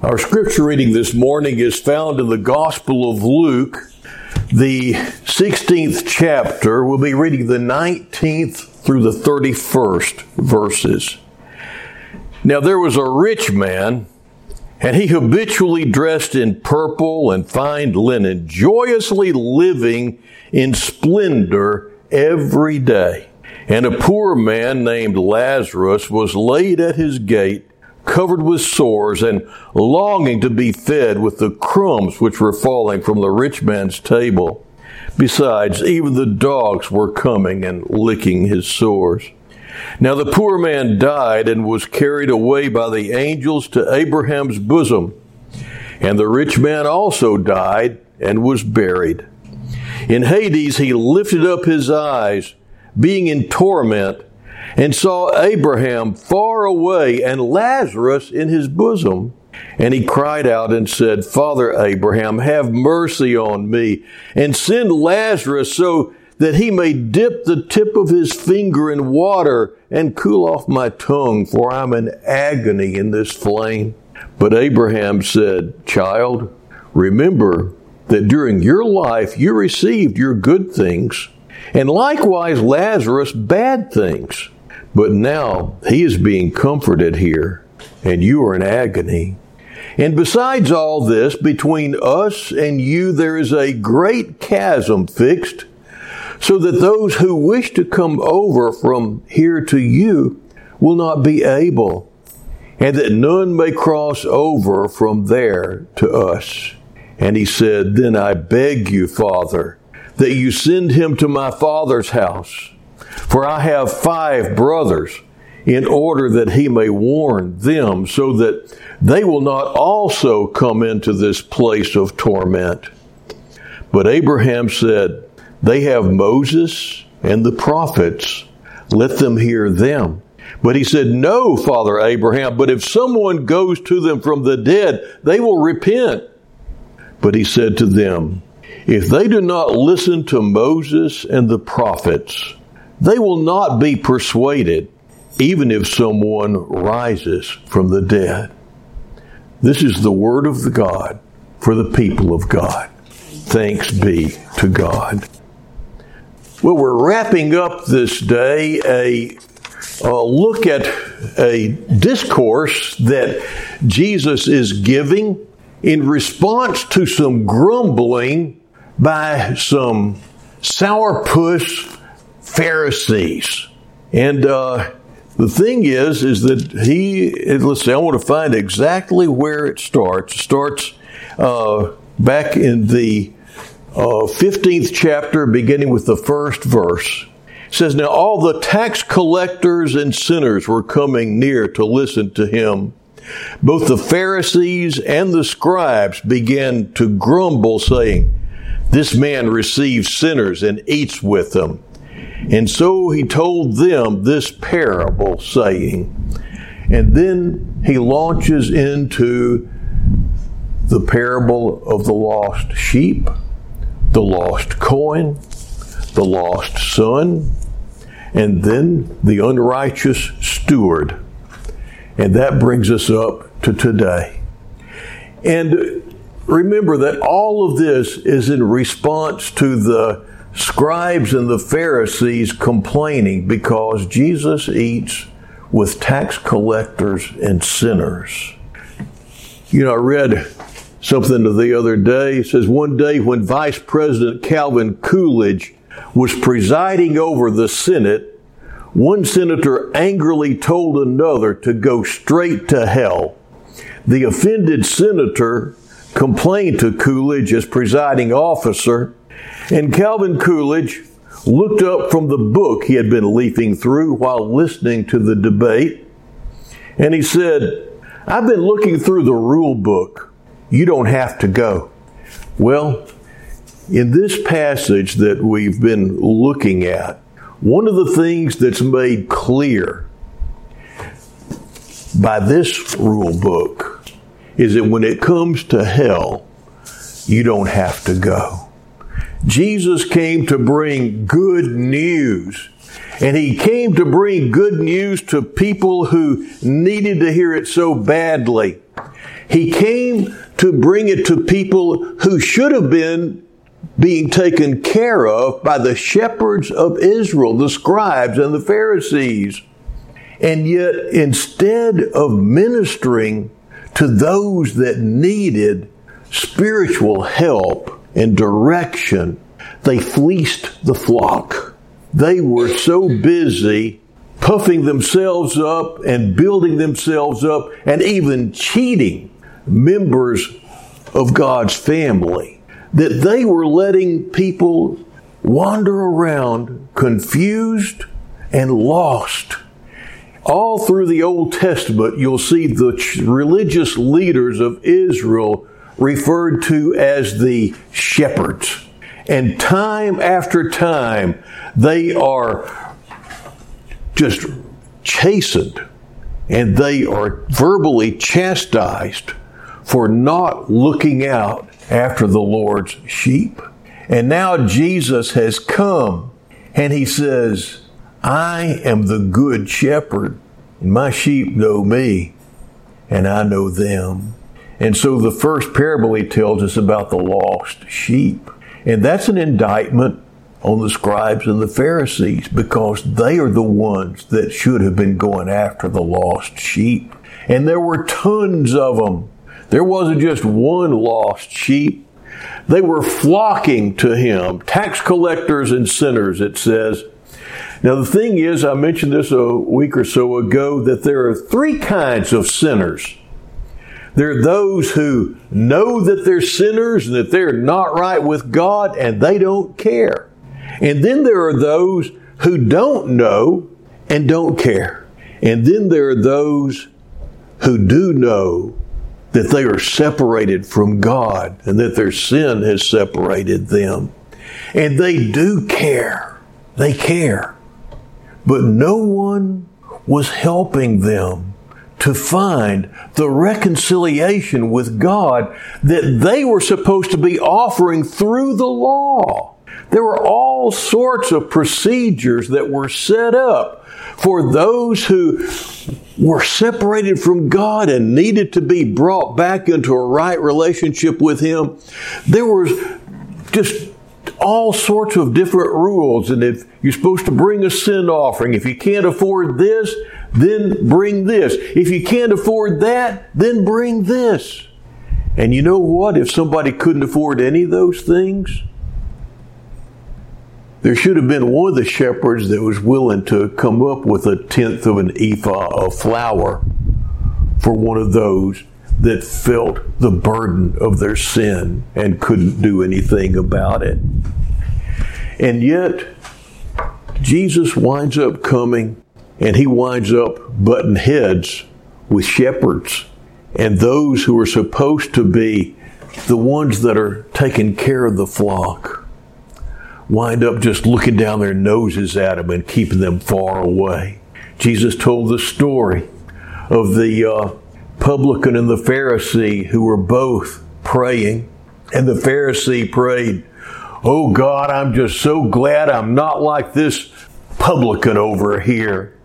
Our scripture reading this morning is found in the Gospel of Luke, the 16th chapter. We'll be reading the 19th through the 31st verses. Now there was a rich man, and he habitually dressed in purple and fine linen, joyously living in splendor every day. And a poor man named Lazarus was laid at his gate covered with sores and longing to be fed with the crumbs which were falling from the rich man's table. Besides, even the dogs were coming and licking his sores. Now the poor man died and was carried away by the angels to Abraham's bosom. And the rich man also died and was buried. In Hades he lifted up his eyes, being in torment and saw Abraham far away and Lazarus in his bosom. And he cried out and said, Father Abraham, have mercy on me and send Lazarus so that he may dip the tip of his finger in water and cool off my tongue, for I'm in agony in this flame. But Abraham said, Child, remember that during your life you received your good things, and likewise Lazarus bad things. But now he is being comforted here, and you are in agony. And besides all this, between us and you there is a great chasm fixed, so that those who wish to come over from here to you will not be able, and that none may cross over from there to us. And he said, Then I beg you, Father, that you send him to my father's house for I have five brothers, in order that he may warn them, so that they will not also come into this place of torment. But Abraham said, They have Moses and the prophets. Let them hear them. But he said, No, Father Abraham, but if someone goes to them from the dead, they will repent. But he said to them, If they do not listen to Moses and the prophets, they will not be persuaded even if someone rises from the dead. This is the word of the God for the people of God. Thanks be to God. Well, we're wrapping up this day a, a look at a discourse that Jesus is giving in response to some grumbling by some sourpuss Pharisees. And uh, the thing is, is that he, let's see, I want to find exactly where it starts. It starts uh, back in the uh, 15th chapter, beginning with the first verse. It says, Now all the tax collectors and sinners were coming near to listen to him. Both the Pharisees and the scribes began to grumble, saying, This man receives sinners and eats with them. And so he told them this parable, saying, and then he launches into the parable of the lost sheep, the lost coin, the lost son, and then the unrighteous steward. And that brings us up to today. And remember that all of this is in response to the scribes and the Pharisees complaining because Jesus eats with tax collectors and sinners. You know, I read something the other day. It says one day when Vice President Calvin Coolidge was presiding over the Senate, one senator angrily told another to go straight to hell. The offended senator complained to Coolidge as presiding officer and Calvin Coolidge looked up from the book he had been leafing through while listening to the debate, and he said, I've been looking through the rule book. You don't have to go. Well, in this passage that we've been looking at, one of the things that's made clear by this rule book is that when it comes to hell, you don't have to go. Jesus came to bring good news. And he came to bring good news to people who needed to hear it so badly. He came to bring it to people who should have been being taken care of by the shepherds of Israel, the scribes and the Pharisees. And yet, instead of ministering to those that needed spiritual help and direction, they fleeced the flock. They were so busy puffing themselves up and building themselves up and even cheating members of God's family that they were letting people wander around confused and lost. All through the Old Testament, you'll see the religious leaders of Israel referred to as the shepherds. And time after time, they are just chastened and they are verbally chastised for not looking out after the Lord's sheep. And now Jesus has come and he says, I am the good shepherd, and my sheep know me, and I know them. And so the first parable he tells us about the lost sheep. And that's an indictment on the scribes and the Pharisees because they are the ones that should have been going after the lost sheep. And there were tons of them. There wasn't just one lost sheep. They were flocking to him, tax collectors and sinners, it says. Now, the thing is, I mentioned this a week or so ago, that there are three kinds of sinners. There are those who know that they're sinners and that they're not right with God and they don't care. And then there are those who don't know and don't care. And then there are those who do know that they are separated from God and that their sin has separated them. And they do care. They care. But no one was helping them to find the reconciliation with God that they were supposed to be offering through the law. There were all sorts of procedures that were set up for those who were separated from God and needed to be brought back into a right relationship with Him. There was just all sorts of different rules. And if you're supposed to bring a sin offering, if you can't afford this, then bring this. If you can't afford that, then bring this. And you know what? If somebody couldn't afford any of those things, there should have been one of the shepherds that was willing to come up with a tenth of an ephah of flour for one of those that felt the burden of their sin and couldn't do anything about it. And yet, Jesus winds up coming and he winds up butting heads with shepherds and those who are supposed to be the ones that are taking care of the flock wind up just looking down their noses at them and keeping them far away. Jesus told the story of the uh, publican and the Pharisee who were both praying, and the Pharisee prayed, Oh God, I'm just so glad I'm not like this publican over here.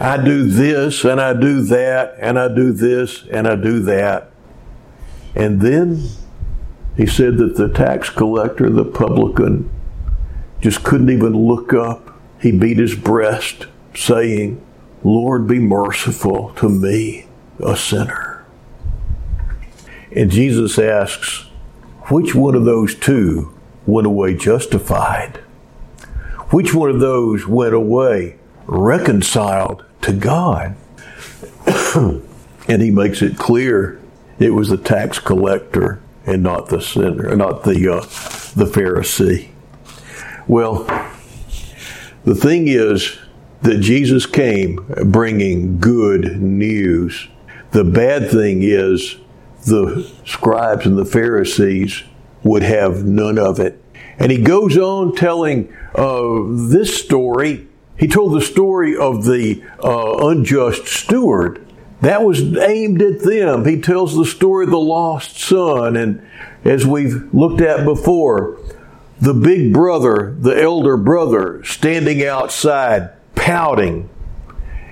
I do this and I do that and I do this and I do that. And then he said that the tax collector, the publican, just couldn't even look up. He beat his breast, saying, Lord, be merciful to me, a sinner. And Jesus asks, which one of those two went away justified? Which one of those went away reconciled to God. and he makes it clear it was the tax collector and not the sinner, not the uh, the Pharisee. Well, the thing is that Jesus came bringing good news. The bad thing is the scribes and the Pharisees would have none of it. And he goes on telling uh, this story he told the story of the uh, unjust steward. That was aimed at them. He tells the story of the lost son. And as we've looked at before, the big brother, the elder brother, standing outside, pouting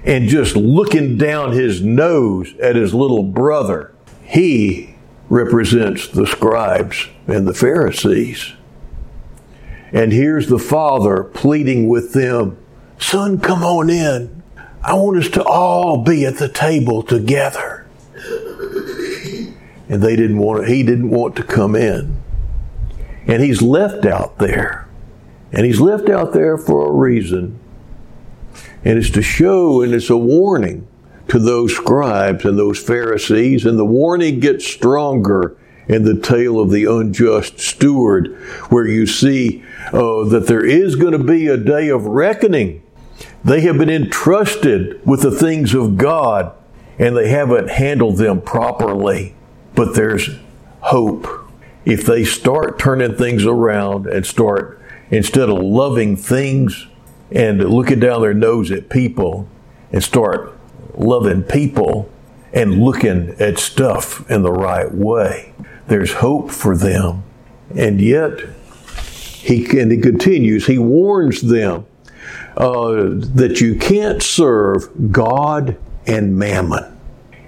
and just looking down his nose at his little brother. he represents the scribes and the Pharisees. And here's the father pleading with them Son, come on in. I want us to all be at the table together. And they didn't want he didn't want to come in. And he's left out there. And he's left out there for a reason. And it's to show and it's a warning to those scribes and those Pharisees. And the warning gets stronger in the tale of the unjust steward, where you see uh, that there is going to be a day of reckoning. They have been entrusted with the things of God and they haven't handled them properly. But there's hope. If they start turning things around and start, instead of loving things and looking down their nose at people, and start loving people and looking at stuff in the right way, there's hope for them. And yet, he, and he continues, he warns them uh, that you can't serve God and mammon.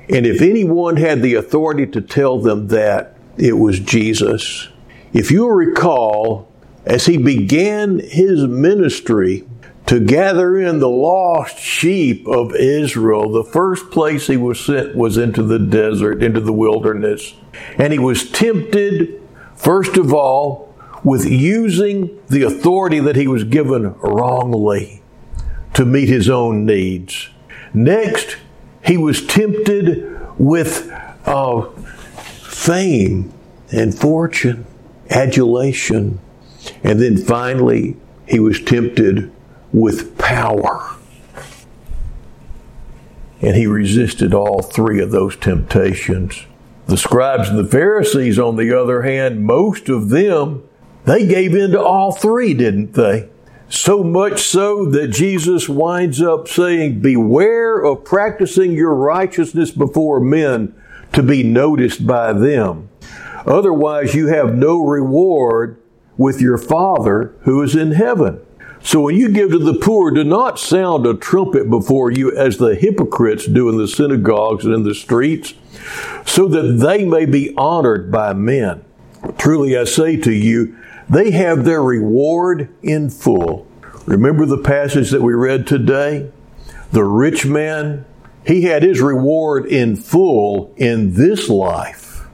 And if anyone had the authority to tell them that, it was Jesus. If you'll recall, as he began his ministry to gather in the lost sheep of Israel, the first place he was sent was into the desert, into the wilderness. And he was tempted, first of all, with using the authority that he was given wrongly to meet his own needs. Next, he was tempted with uh, fame and fortune, adulation. And then finally, he was tempted with power. And he resisted all three of those temptations. The scribes and the Pharisees, on the other hand, most of them, they gave in to all three, didn't they? So much so that Jesus winds up saying, Beware of practicing your righteousness before men to be noticed by them. Otherwise, you have no reward with your Father who is in heaven. So when you give to the poor, do not sound a trumpet before you as the hypocrites do in the synagogues and in the streets, so that they may be honored by men. Truly I say to you, they have their reward in full. Remember the passage that we read today? The rich man, he had his reward in full in this life.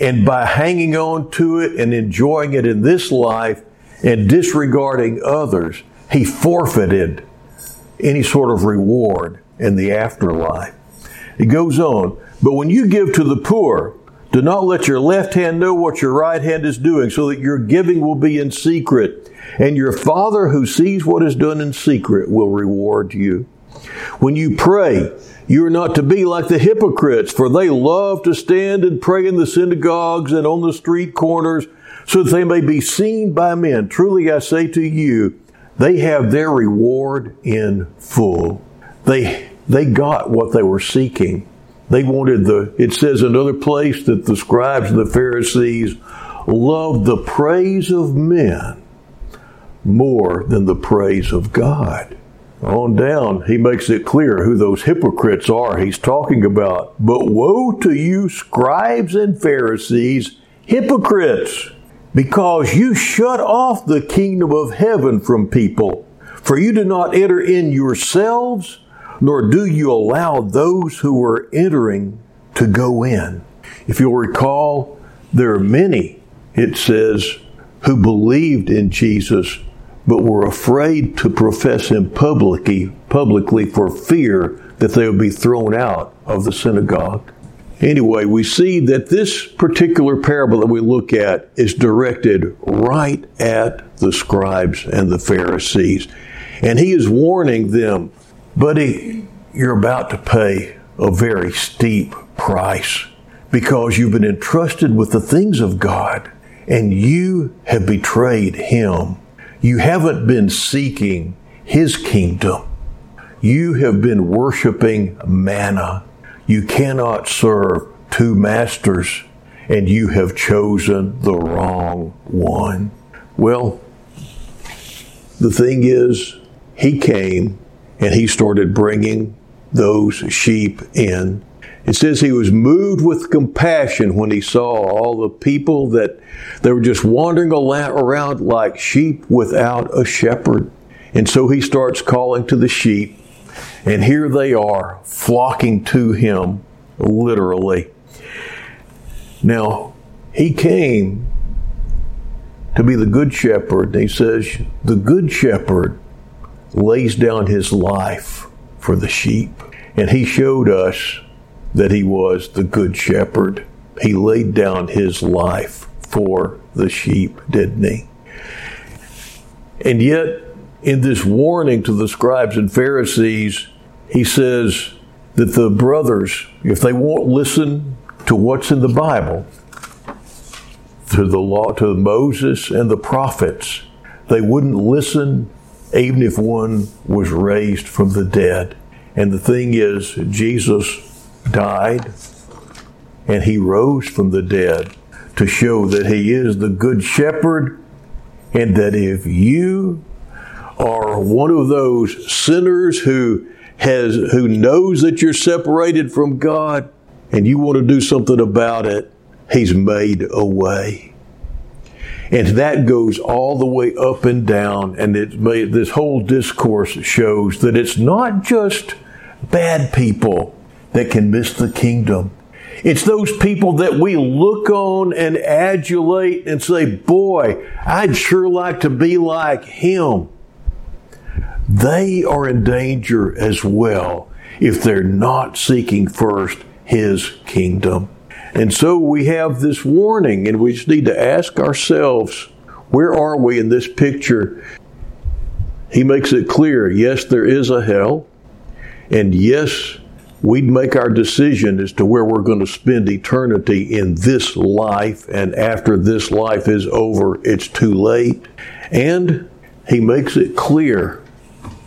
And by hanging on to it and enjoying it in this life and disregarding others, he forfeited any sort of reward in the afterlife. It goes on, but when you give to the poor, do not let your left hand know what your right hand is doing, so that your giving will be in secret. And your Father who sees what is done in secret will reward you. When you pray, you are not to be like the hypocrites, for they love to stand and pray in the synagogues and on the street corners, so that they may be seen by men. Truly I say to you, they have their reward in full. They, they got what they were seeking. They wanted the, it says another place that the scribes and the Pharisees loved the praise of men more than the praise of God. On down, he makes it clear who those hypocrites are he's talking about. But woe to you, scribes and Pharisees, hypocrites, because you shut off the kingdom of heaven from people. For you do not enter in yourselves nor do you allow those who are entering to go in. If you'll recall, there are many, it says, who believed in Jesus but were afraid to profess him publicly, publicly for fear that they would be thrown out of the synagogue. Anyway, we see that this particular parable that we look at is directed right at the scribes and the Pharisees. And he is warning them Buddy, you're about to pay a very steep price because you've been entrusted with the things of God and you have betrayed Him. You haven't been seeking His kingdom. You have been worshiping mammon. You cannot serve two masters and you have chosen the wrong one. Well, the thing is, He came and he started bringing those sheep in. It says he was moved with compassion when he saw all the people that they were just wandering around like sheep without a shepherd. And so he starts calling to the sheep, and here they are flocking to him, literally. Now, he came to be the good shepherd. He says, The good shepherd lays down his life for the sheep. And he showed us that he was the good shepherd. He laid down his life for the sheep, didn't he? And yet, in this warning to the scribes and Pharisees, he says that the brothers, if they won't listen to what's in the Bible, to the law, to Moses and the prophets, they wouldn't listen even if one was raised from the dead. And the thing is, Jesus died and he rose from the dead to show that he is the good shepherd and that if you are one of those sinners who has who knows that you're separated from God and you want to do something about it, he's made a way. And that goes all the way up and down. And it this whole discourse shows that it's not just bad people that can miss the kingdom. It's those people that we look on and adulate and say, boy, I'd sure like to be like him. They are in danger as well if they're not seeking first his kingdom. And so we have this warning, and we just need to ask ourselves where are we in this picture? He makes it clear yes, there is a hell, and yes, we'd make our decision as to where we're going to spend eternity in this life, and after this life is over, it's too late. And he makes it clear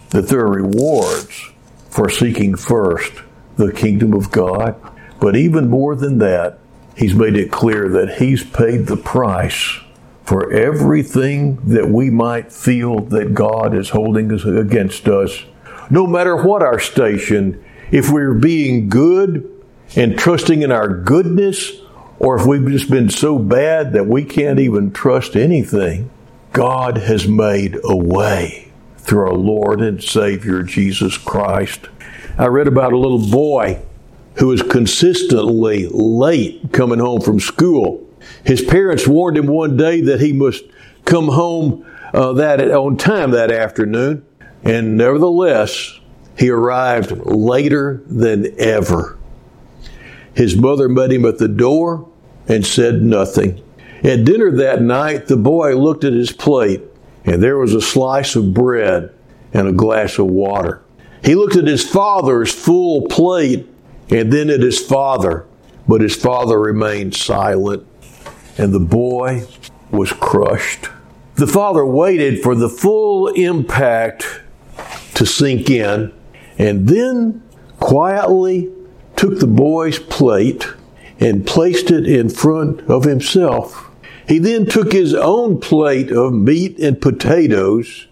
that there are rewards for seeking first the kingdom of God but even more than that, he's made it clear that he's paid the price for everything that we might feel that God is holding us against us. No matter what our station, if we're being good and trusting in our goodness, or if we've just been so bad that we can't even trust anything, God has made a way through our Lord and Savior Jesus Christ. I read about a little boy who was consistently late coming home from school. His parents warned him one day that he must come home uh, that on time that afternoon, and nevertheless, he arrived later than ever. His mother met him at the door and said nothing. At dinner that night, the boy looked at his plate, and there was a slice of bread and a glass of water. He looked at his father's full plate and then at his father. But his father remained silent, and the boy was crushed. The father waited for the full impact to sink in, and then quietly took the boy's plate and placed it in front of himself. He then took his own plate of meat and potatoes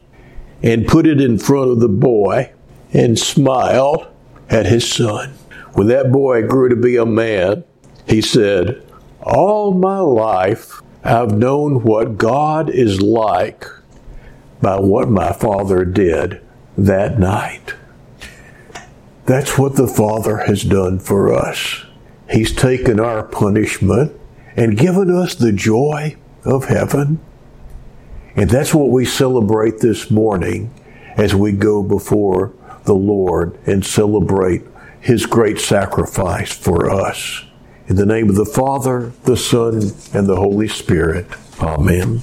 and put it in front of the boy and smiled at his son. When that boy grew to be a man, he said, All my life I've known what God is like by what my father did that night. That's what the Father has done for us. He's taken our punishment and given us the joy of heaven. And that's what we celebrate this morning as we go before the Lord and celebrate his great sacrifice for us. In the name of the Father, the Son, and the Holy Spirit. Amen.